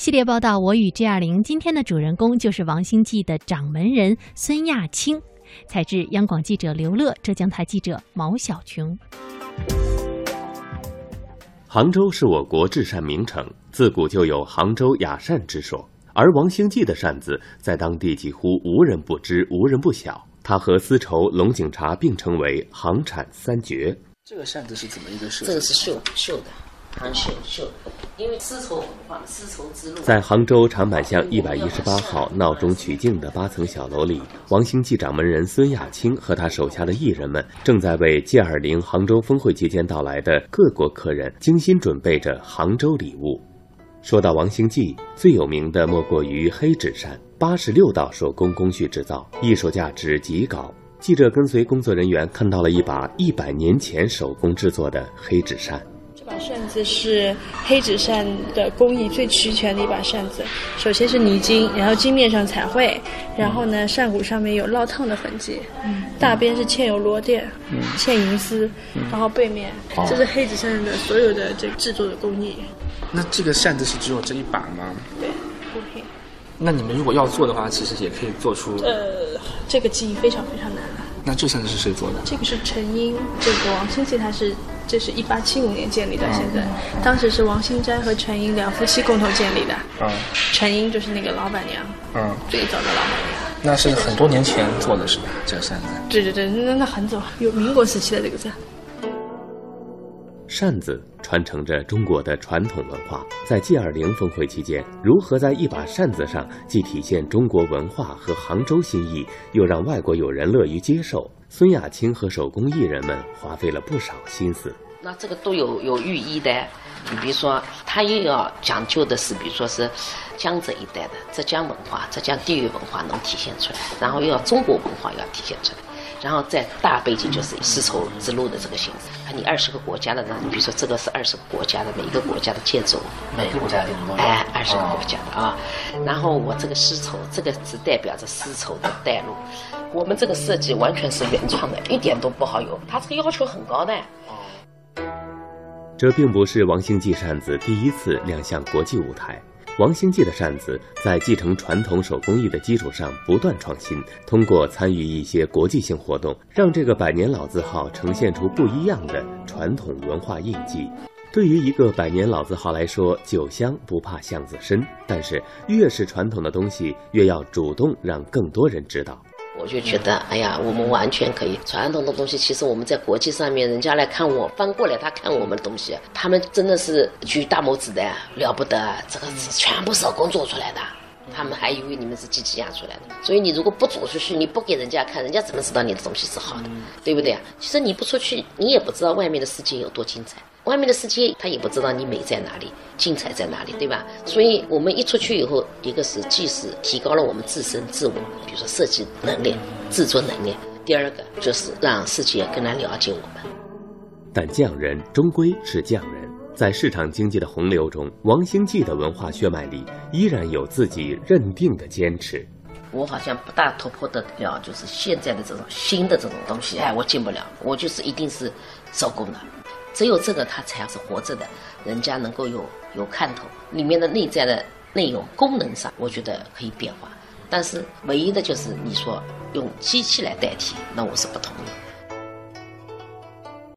系列报道《我与 G 二零》，今天的主人公就是王星记的掌门人孙亚青。采制：央广记者刘乐，浙江台记者毛小琼。杭州是我国制扇名城，自古就有“杭州雅扇”之说。而王兴记的扇子在当地几乎无人不知、无人不晓。它和丝绸、龙井茶并称为杭产三绝。这个扇子是怎么一个设计？这个是绣绣的，杭绣绣的。因为丝绸文化，丝绸之路。在杭州长板巷一百一十八号闹中取静的八层小楼里，王兴记掌门人孙亚青和他手下的艺人们正在为 G20 杭州峰会期间到来的各国客人精心准备着杭州礼物。说到王兴记，最有名的莫过于黑纸扇，八十六道手工工序制造，艺术价值极高。记者跟随工作人员看到了一把一百年前手工制作的黑纸扇。扇子是黑纸扇的工艺最齐全的一把扇子。首先是泥金，然后金面上彩绘，然后呢扇骨上面有烙烫的痕迹，大边是嵌有螺钿，嵌银丝，然后背面这是黑纸扇的所有的这制作的工艺。那这个扇子是只有这一把吗？对，不品。那你们如果要做的话，其实也可以做出。呃，这个技艺非常非常难。那这扇子是谁做的？这个是陈英，这个王清记他是，这是一八七五年建立的，现在，当时是王兴斋和陈英两夫妻共同建立的。嗯。陈英就是那个老板娘。嗯。最早的老板娘。那是很多年前做的是吧？这个扇子。对对对，那那很早，有民国时期的这个扇。扇子传承着中国的传统文化，在 G20 峰会期间，如何在一把扇子上既体现中国文化和杭州心意，又让外国友人乐于接受？孙亚青和手工艺人们花费了不少心思。那这个都有有寓意的，你比如说，他又要讲究的是，比如说是江浙一带的浙江文化、浙江地域文化能体现出来，然后又要中国文化要体现出来。然后在大背景就是丝绸之路的这个形式，你二十个国家的呢，你比如说这个是二十个国家的每一个国家的建筑，每个国家的哎，二十个国家的啊。然后我这个丝绸，这个只代表着丝绸的带路。我们这个设计完全是原创的，一点都不好有，它这个要求很高的。这并不是王兴记扇子第一次亮相国际舞台。王兴记的扇子在继承传统手工艺的基础上不断创新，通过参与一些国际性活动，让这个百年老字号呈现出不一样的传统文化印记。对于一个百年老字号来说，酒香不怕巷子深，但是越是传统的东西，越要主动让更多人知道。我就觉得，哎呀，我们完全可以传统的东西。其实我们在国际上面，人家来看我，翻过来他看我们的东西，他们真的是举大拇指的，了不得。这个是全部手工做出来的，他们还以为你们是机器压出来的。所以你如果不走出去，你不给人家看，人家怎么知道你的东西是好的，对不对啊？其实你不出去，你也不知道外面的世界有多精彩。外面的世界，他也不知道你美在哪里，精彩在哪里，对吧？所以我们一出去以后，一个是既是提高了我们自身自我，比如说设计能力、制作能力；第二个就是让世界更来了解我们。但匠人终归是匠人，在市场经济的洪流中，王兴记的文化血脉里依然有自己认定的坚持。我好像不大突破得了，就是现在的这种新的这种东西，哎，我进不了。我就是一定是手工的。只有这个，它才是活着的，人家能够有有看头。里面的内在的内容、功能上，我觉得可以变化。但是唯一的就是你说用机器来代替，那我是不同意。